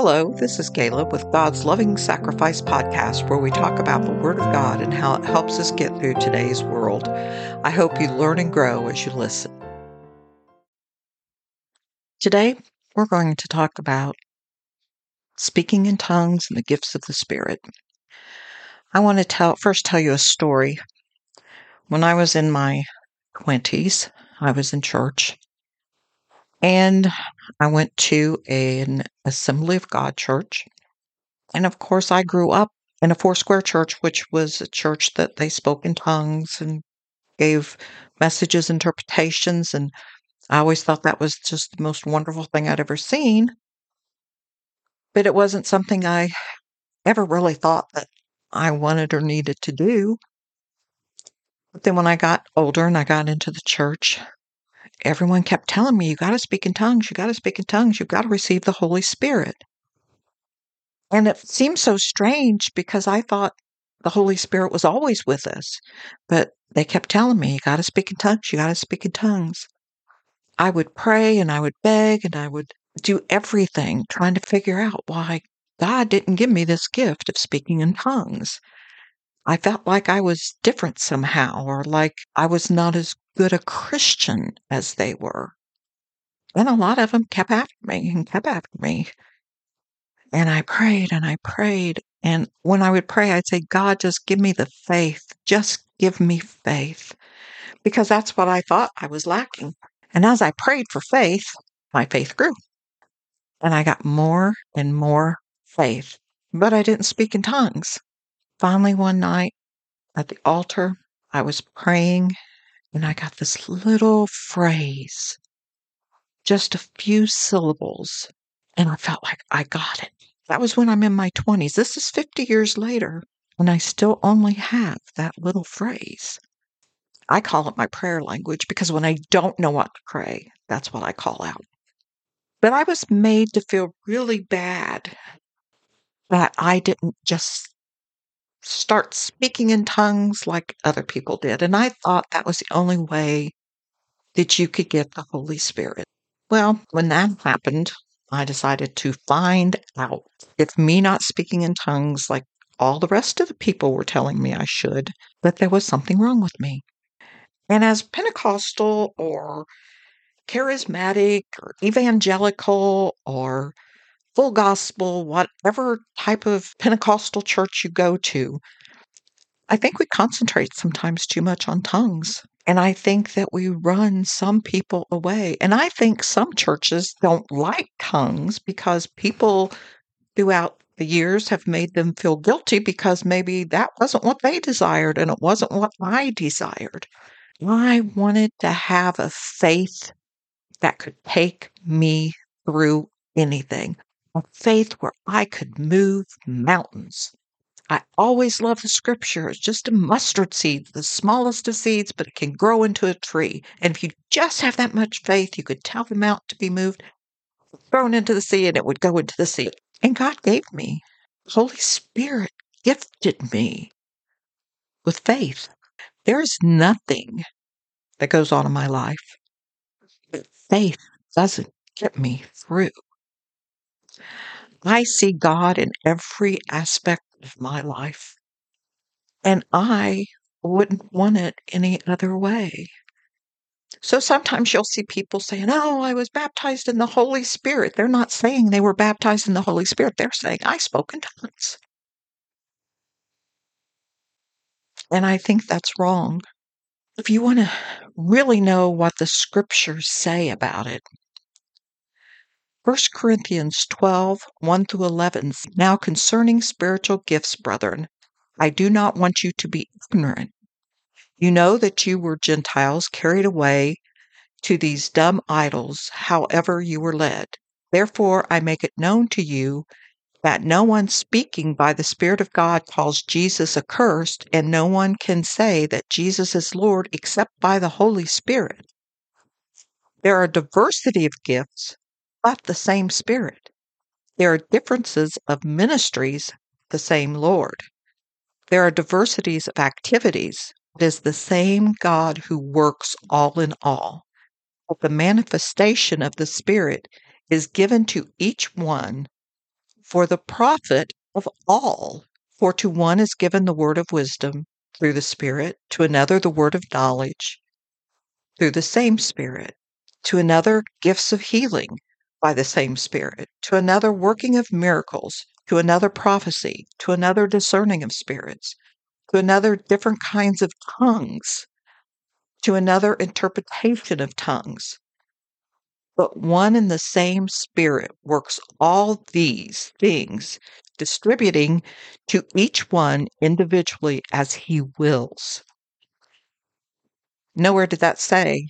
Hello, this is Caleb with God's Loving Sacrifice podcast, where we talk about the Word of God and how it helps us get through today's world. I hope you learn and grow as you listen. Today, we're going to talk about speaking in tongues and the gifts of the Spirit. I want to tell first tell you a story. When I was in my 20s, I was in church and I went to an Assembly of God church. And of course, I grew up in a four square church, which was a church that they spoke in tongues and gave messages, interpretations. And I always thought that was just the most wonderful thing I'd ever seen. But it wasn't something I ever really thought that I wanted or needed to do. But then when I got older and I got into the church, everyone kept telling me, you got to speak in tongues, you got to speak in tongues, you've got to receive the Holy Spirit. And it seemed so strange because I thought the Holy Spirit was always with us. But they kept telling me, you got to speak in tongues, you got to speak in tongues. I would pray and I would beg and I would do everything trying to figure out why God didn't give me this gift of speaking in tongues. I felt like I was different somehow, or like I was not as good a Christian as they were. And a lot of them kept after me and kept after me. And I prayed and I prayed. And when I would pray, I'd say, God, just give me the faith. Just give me faith. Because that's what I thought I was lacking. And as I prayed for faith, my faith grew. And I got more and more faith. But I didn't speak in tongues. Finally, one night at the altar, I was praying and I got this little phrase, just a few syllables, and I felt like I got it. That was when I'm in my 20s. This is 50 years later, and I still only have that little phrase. I call it my prayer language because when I don't know what to pray, that's what I call out. But I was made to feel really bad that I didn't just start speaking in tongues like other people did. And I thought that was the only way that you could get the Holy Spirit. Well, when that happened, I decided to find out if me not speaking in tongues like all the rest of the people were telling me I should, that there was something wrong with me. And as Pentecostal or charismatic or evangelical or full gospel, whatever type of Pentecostal church you go to, I think we concentrate sometimes too much on tongues. And I think that we run some people away. And I think some churches don't like tongues because people throughout the years have made them feel guilty because maybe that wasn't what they desired and it wasn't what I desired. I wanted to have a faith that could take me through anything a faith where I could move mountains. I always love the scripture. It's just a mustard seed, the smallest of seeds, but it can grow into a tree. And if you just have that much faith, you could tell the mountain to be moved, thrown into the sea, and it would go into the sea. And God gave me. Holy Spirit gifted me with faith. There is nothing that goes on in my life that faith doesn't get me through. I see God in every aspect of my life, and I wouldn't want it any other way. So sometimes you'll see people saying, Oh, I was baptized in the Holy Spirit. They're not saying they were baptized in the Holy Spirit. They're saying, I spoke in tongues. And I think that's wrong. If you want to really know what the scriptures say about it, 1 Corinthians 12, 1 through 11. Now concerning spiritual gifts, brethren, I do not want you to be ignorant. You know that you were Gentiles carried away to these dumb idols, however you were led. Therefore, I make it known to you that no one speaking by the Spirit of God calls Jesus accursed, and no one can say that Jesus is Lord except by the Holy Spirit. There are diversity of gifts, but the same Spirit. There are differences of ministries, the same Lord. There are diversities of activities, it is the same God who works all in all. But the manifestation of the Spirit is given to each one for the profit of all. For to one is given the word of wisdom through the Spirit, to another the word of knowledge through the same Spirit, to another gifts of healing by the same Spirit, to another working of miracles, to another prophecy, to another discerning of spirits, to another different kinds of tongues, to another interpretation of tongues. But one and the same Spirit works all these things, distributing to each one individually as he wills. Nowhere did that say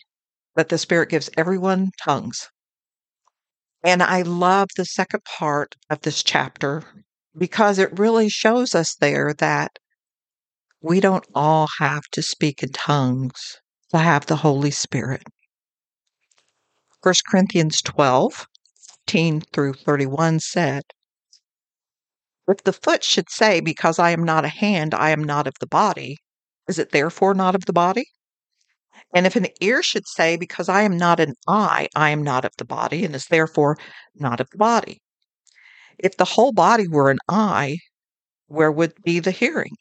that the Spirit gives everyone tongues. And I love the second part of this chapter because it really shows us there that we don't all have to speak in tongues to have the Holy Spirit. 1 Corinthians 12, 15 through 31 said, If the foot should say, Because I am not a hand, I am not of the body, is it therefore not of the body? And if an ear should say, Because I am not an eye, I am not of the body, and is therefore not of the body. If the whole body were an eye, where would be the hearing?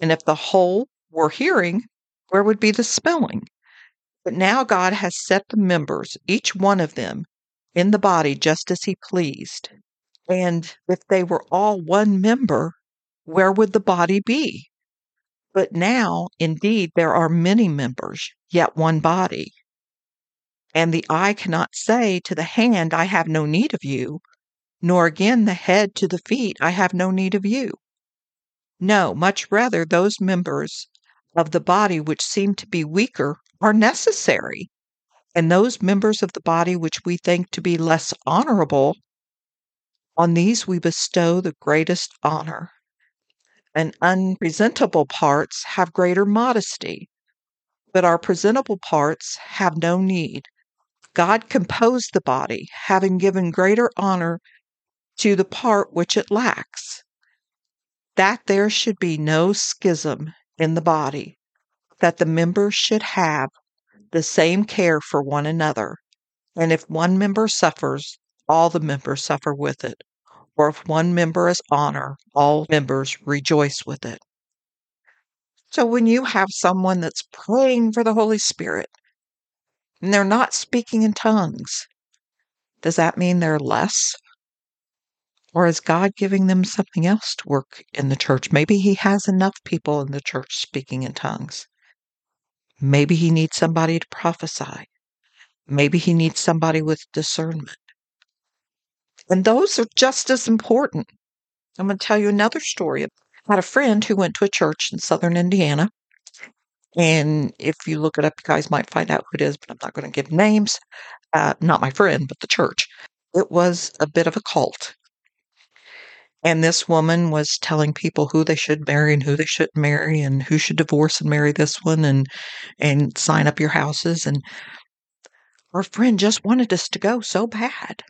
And if the whole were hearing, where would be the smelling? But now God has set the members, each one of them, in the body just as He pleased. And if they were all one member, where would the body be? But now, indeed, there are many members, yet one body. And the eye cannot say to the hand, I have no need of you, nor again the head to the feet, I have no need of you. No, much rather, those members of the body which seem to be weaker are necessary. And those members of the body which we think to be less honorable, on these we bestow the greatest honor. And unpresentable parts have greater modesty, but our presentable parts have no need. God composed the body, having given greater honor to the part which it lacks, that there should be no schism in the body, that the members should have the same care for one another. And if one member suffers, all the members suffer with it. Or if one member is honor, all members rejoice with it. So when you have someone that's praying for the Holy Spirit and they're not speaking in tongues, does that mean they're less? Or is God giving them something else to work in the church? Maybe He has enough people in the church speaking in tongues. Maybe He needs somebody to prophesy. Maybe He needs somebody with discernment. And those are just as important. I'm going to tell you another story. I had a friend who went to a church in southern Indiana. And if you look it up, you guys might find out who it is, but I'm not going to give names. Uh, not my friend, but the church. It was a bit of a cult. And this woman was telling people who they should marry and who they shouldn't marry and who should divorce and marry this one and and sign up your houses and our friend just wanted us to go so bad.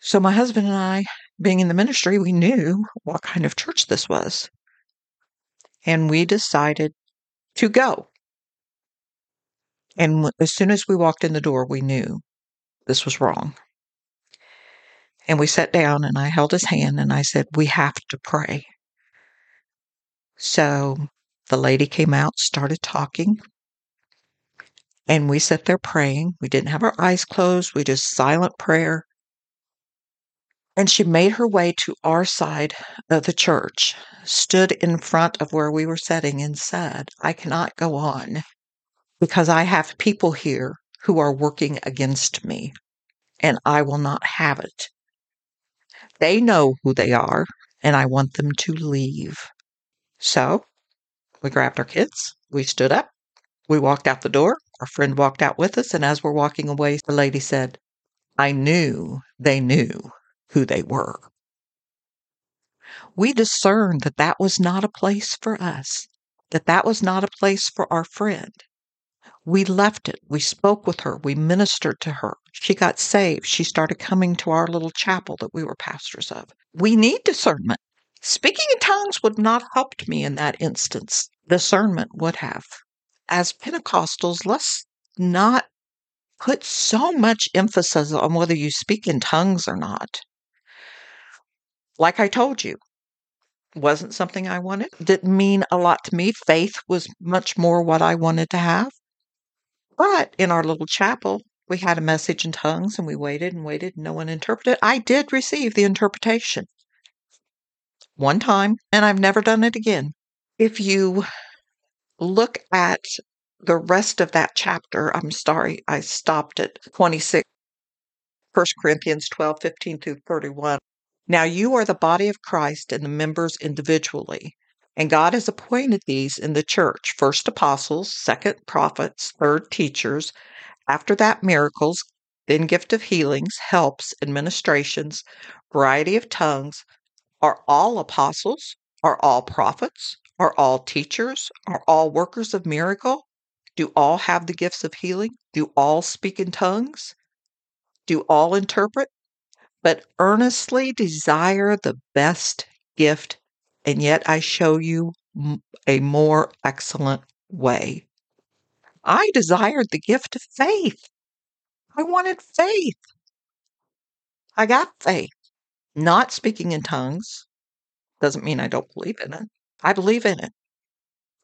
So my husband and I, being in the ministry, we knew what kind of church this was. And we decided to go. And as soon as we walked in the door, we knew this was wrong. And we sat down and I held his hand and I said, We have to pray. So the lady came out, started talking, and we sat there praying. We didn't have our eyes closed, we just silent prayer. And she made her way to our side of the church, stood in front of where we were sitting, and said, I cannot go on because I have people here who are working against me, and I will not have it. They know who they are, and I want them to leave. So we grabbed our kids, we stood up, we walked out the door. Our friend walked out with us, and as we're walking away, the lady said, I knew they knew who they were. We discerned that that was not a place for us, that that was not a place for our friend. We left it. We spoke with her. We ministered to her. She got saved. She started coming to our little chapel that we were pastors of. We need discernment. Speaking in tongues would not have helped me in that instance. Discernment would have. As Pentecostals, let's not put so much emphasis on whether you speak in tongues or not. Like I told you, wasn't something I wanted. Didn't mean a lot to me. Faith was much more what I wanted to have. But in our little chapel, we had a message in tongues and we waited and waited and no one interpreted. I did receive the interpretation one time and I've never done it again. If you look at the rest of that chapter, I'm sorry, I stopped at 26, 1 Corinthians 12, 15 through 31. Now you are the body of Christ and the members individually. And God has appointed these in the church first apostles, second prophets, third teachers, after that miracles, then gift of healings, helps, administrations, variety of tongues. Are all apostles? Are all prophets? Are all teachers? Are all workers of miracle? Do all have the gifts of healing? Do all speak in tongues? Do all interpret? But earnestly desire the best gift, and yet I show you a more excellent way. I desired the gift of faith. I wanted faith. I got faith. Not speaking in tongues doesn't mean I don't believe in it. I believe in it.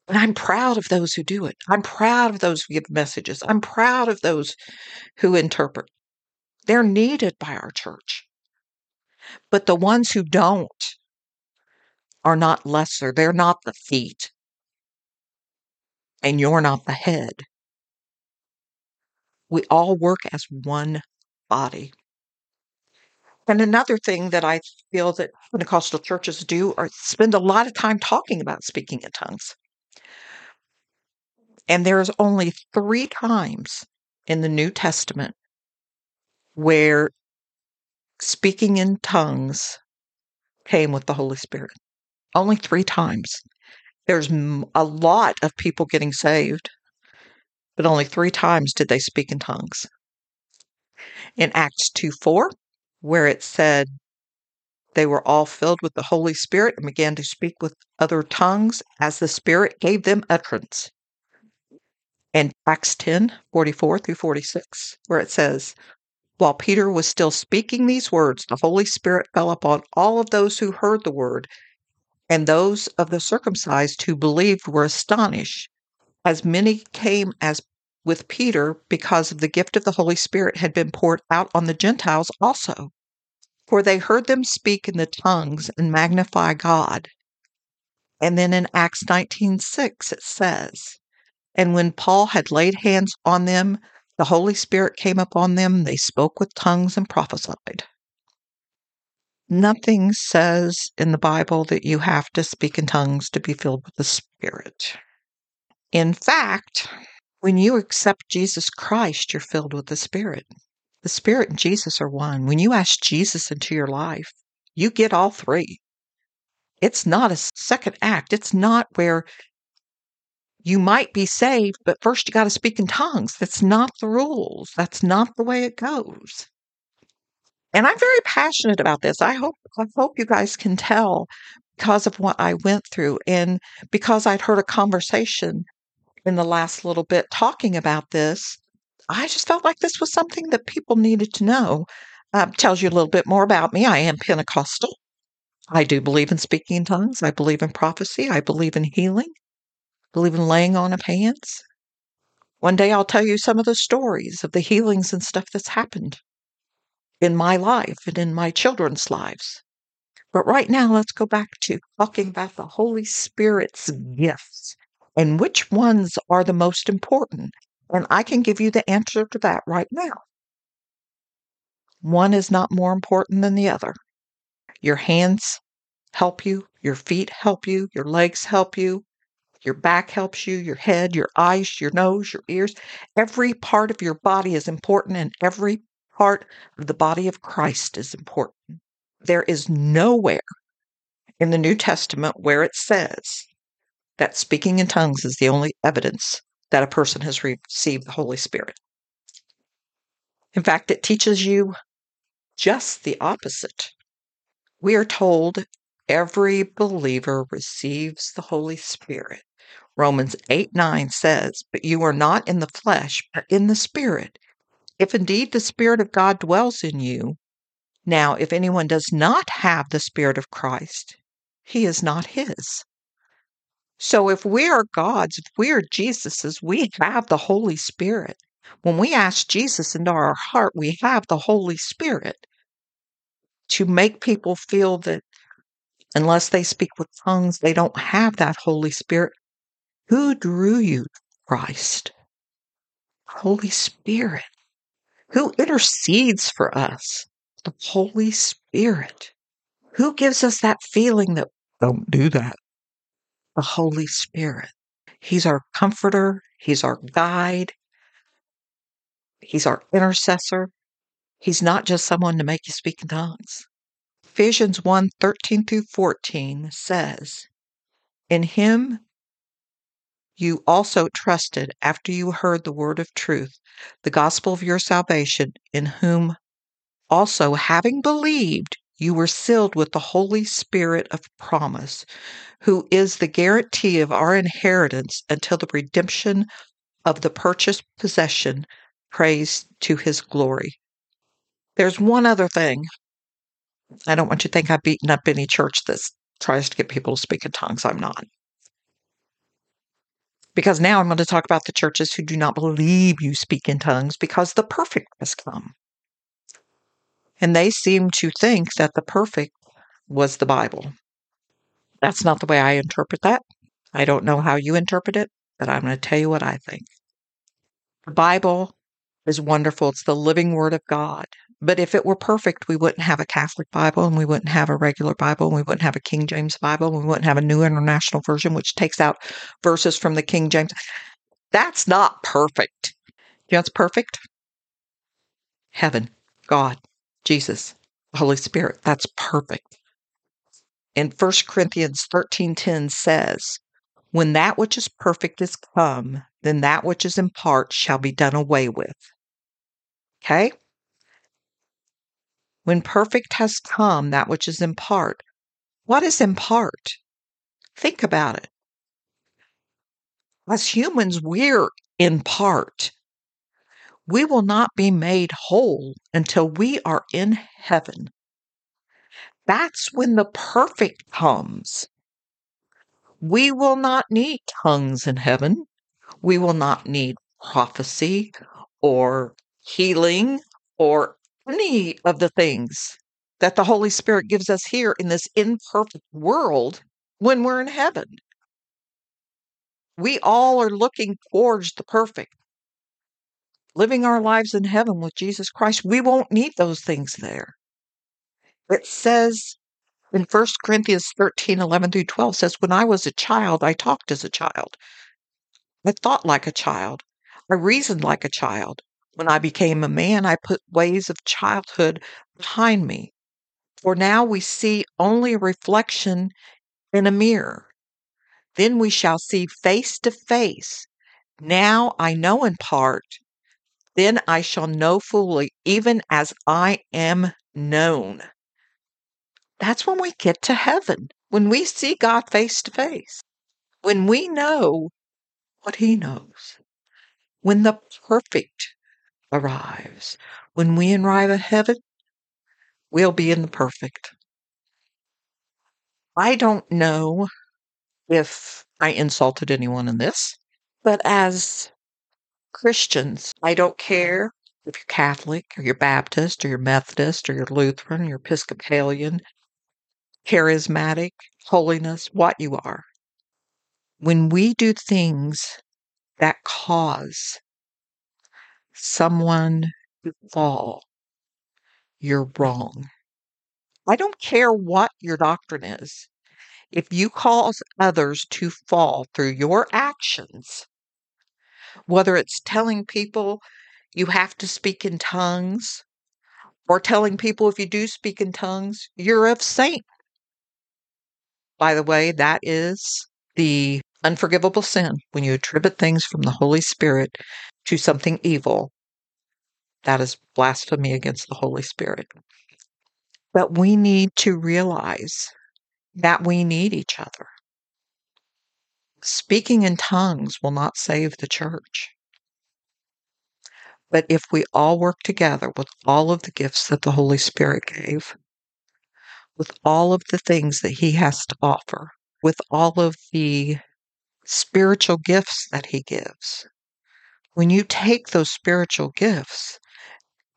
And I'm proud of those who do it. I'm proud of those who give messages. I'm proud of those who interpret. They're needed by our church. But the ones who don't are not lesser. They're not the feet. And you're not the head. We all work as one body. And another thing that I feel that Pentecostal churches do are spend a lot of time talking about speaking in tongues. And there's only three times in the New Testament where speaking in tongues came with the Holy Spirit. Only three times. There's a lot of people getting saved, but only three times did they speak in tongues. In Acts 2 4, where it said they were all filled with the Holy Spirit and began to speak with other tongues as the Spirit gave them utterance. And Acts 10 44 through 46, where it says, While Peter was still speaking these words, the Holy Spirit fell upon all of those who heard the word, and those of the circumcised who believed were astonished, as many came as with Peter because of the gift of the Holy Spirit had been poured out on the Gentiles also. For they heard them speak in the tongues and magnify God. And then in Acts 19:6 it says, And when Paul had laid hands on them, the Holy Spirit came upon them, they spoke with tongues and prophesied. Nothing says in the Bible that you have to speak in tongues to be filled with the Spirit. In fact, when you accept Jesus Christ, you're filled with the Spirit. The Spirit and Jesus are one. When you ask Jesus into your life, you get all three. It's not a second act. It's not where you might be saved, but first you got to speak in tongues. That's not the rules. That's not the way it goes. And I'm very passionate about this. I hope I hope you guys can tell because of what I went through and because I'd heard a conversation in the last little bit talking about this. I just felt like this was something that people needed to know. Uh, tells you a little bit more about me. I am Pentecostal. I do believe in speaking in tongues. I believe in prophecy. I believe in healing. Believe in laying on of hands. One day I'll tell you some of the stories of the healings and stuff that's happened in my life and in my children's lives. But right now, let's go back to talking about the Holy Spirit's gifts and which ones are the most important. And I can give you the answer to that right now. One is not more important than the other. Your hands help you, your feet help you, your legs help you, your back helps you, your head, your eyes, your nose, your ears. Every part of your body is important, and every part of the body of Christ is important. There is nowhere in the New Testament where it says that speaking in tongues is the only evidence that a person has received the Holy Spirit. In fact, it teaches you just the opposite. We are told every believer receives the Holy Spirit. Romans 8 9 says, But you are not in the flesh, but in the Spirit. If indeed the Spirit of God dwells in you, Now, if anyone does not have the Spirit of Christ, he is not his. So if we are God's, if we are Jesus's, we have the Holy Spirit. When we ask Jesus into our heart, we have the Holy Spirit to make people feel that unless they speak with tongues, they don't have that Holy Spirit. Who drew you to Christ? Holy Spirit. Who intercedes for us? The Holy Spirit. Who gives us that feeling that don't do that? The Holy Spirit. He's our comforter. He's our guide. He's our intercessor. He's not just someone to make you speak in tongues. Ephesians 1 13 through 14 says, In him you also trusted after you heard the word of truth, the gospel of your salvation, in whom also, having believed, you were sealed with the Holy Spirit of promise, who is the guarantee of our inheritance until the redemption of the purchased possession. Praise to his glory. There's one other thing. I don't want you to think I've beaten up any church that tries to get people to speak in tongues. I'm not. Because now I'm going to talk about the churches who do not believe you speak in tongues because the perfect has come. And they seem to think that the perfect was the Bible. That's not the way I interpret that. I don't know how you interpret it, but I'm going to tell you what I think. The Bible is wonderful. It's the living word of God. But if it were perfect, we wouldn't have a Catholic Bible and we wouldn't have a regular Bible and we wouldn't have a King James Bible and we wouldn't have a New International Version, which takes out verses from the King James. That's not perfect. You know what's perfect? Heaven, God, Jesus, the Holy Spirit. That's perfect. And 1 Corinthians 13:10 says, "When that which is perfect is come, then that which is in part shall be done away with." Okay? When perfect has come, that which is in part. What is in part? Think about it. As humans, we're in part. We will not be made whole until we are in heaven. That's when the perfect comes. We will not need tongues in heaven. We will not need prophecy or healing or any of the things that the Holy Spirit mm-hmm. gives us here in this imperfect world when we're in heaven. We all are looking towards the perfect, living our lives in heaven with Jesus Christ. We won't need those things there. It says in 1 Corinthians 13 11 through 12 says, When I was a child, I talked as a child. I thought like a child. I reasoned like a child. When I became a man, I put ways of childhood behind me. For now we see only a reflection in a mirror. Then we shall see face to face. Now I know in part. Then I shall know fully, even as I am known. That's when we get to heaven, when we see God face to face, when we know what He knows, when the perfect arrives. When we arrive at heaven, we'll be in the perfect. I don't know if I insulted anyone in this, but as Christians, I don't care if you're Catholic or you're Baptist or you're Methodist or you're Lutheran, or you're Episcopalian, charismatic, holiness, what you are. When we do things that cause someone to fall, you're wrong. I don't care what your doctrine is. If you cause others to fall through your actions, whether it's telling people you have to speak in tongues or telling people if you do speak in tongues, you're of Satan. By the way, that is the unforgivable sin when you attribute things from the Holy Spirit to something evil. That is blasphemy against the Holy Spirit. But we need to realize that we need each other. Speaking in tongues will not save the church. But if we all work together with all of the gifts that the Holy Spirit gave, with all of the things that He has to offer, with all of the spiritual gifts that He gives, when you take those spiritual gifts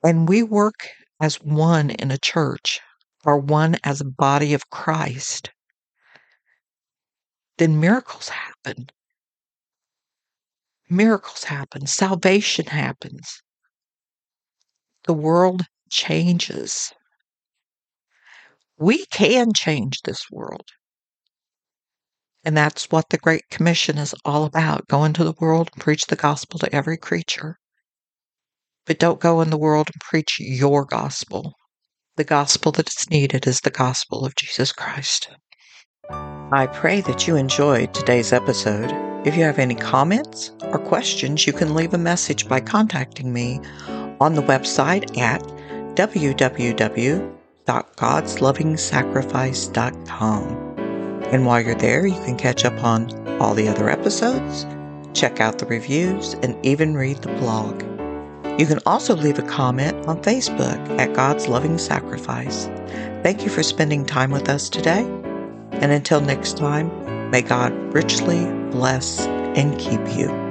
and we work as one in a church or one as a body of Christ, then miracles happen. Miracles happen. Salvation happens. The world changes. We can change this world. And that's what the Great Commission is all about. Go into the world and preach the gospel to every creature. But don't go in the world and preach your gospel. The gospel that is needed is the gospel of Jesus Christ. I pray that you enjoyed today's episode. If you have any comments or questions, you can leave a message by contacting me on the website at www.godslovingsacrifice.com. And while you're there, you can catch up on all the other episodes, check out the reviews, and even read the blog. You can also leave a comment on Facebook at God's Loving Sacrifice. Thank you for spending time with us today. And until next time, may God richly bless and keep you.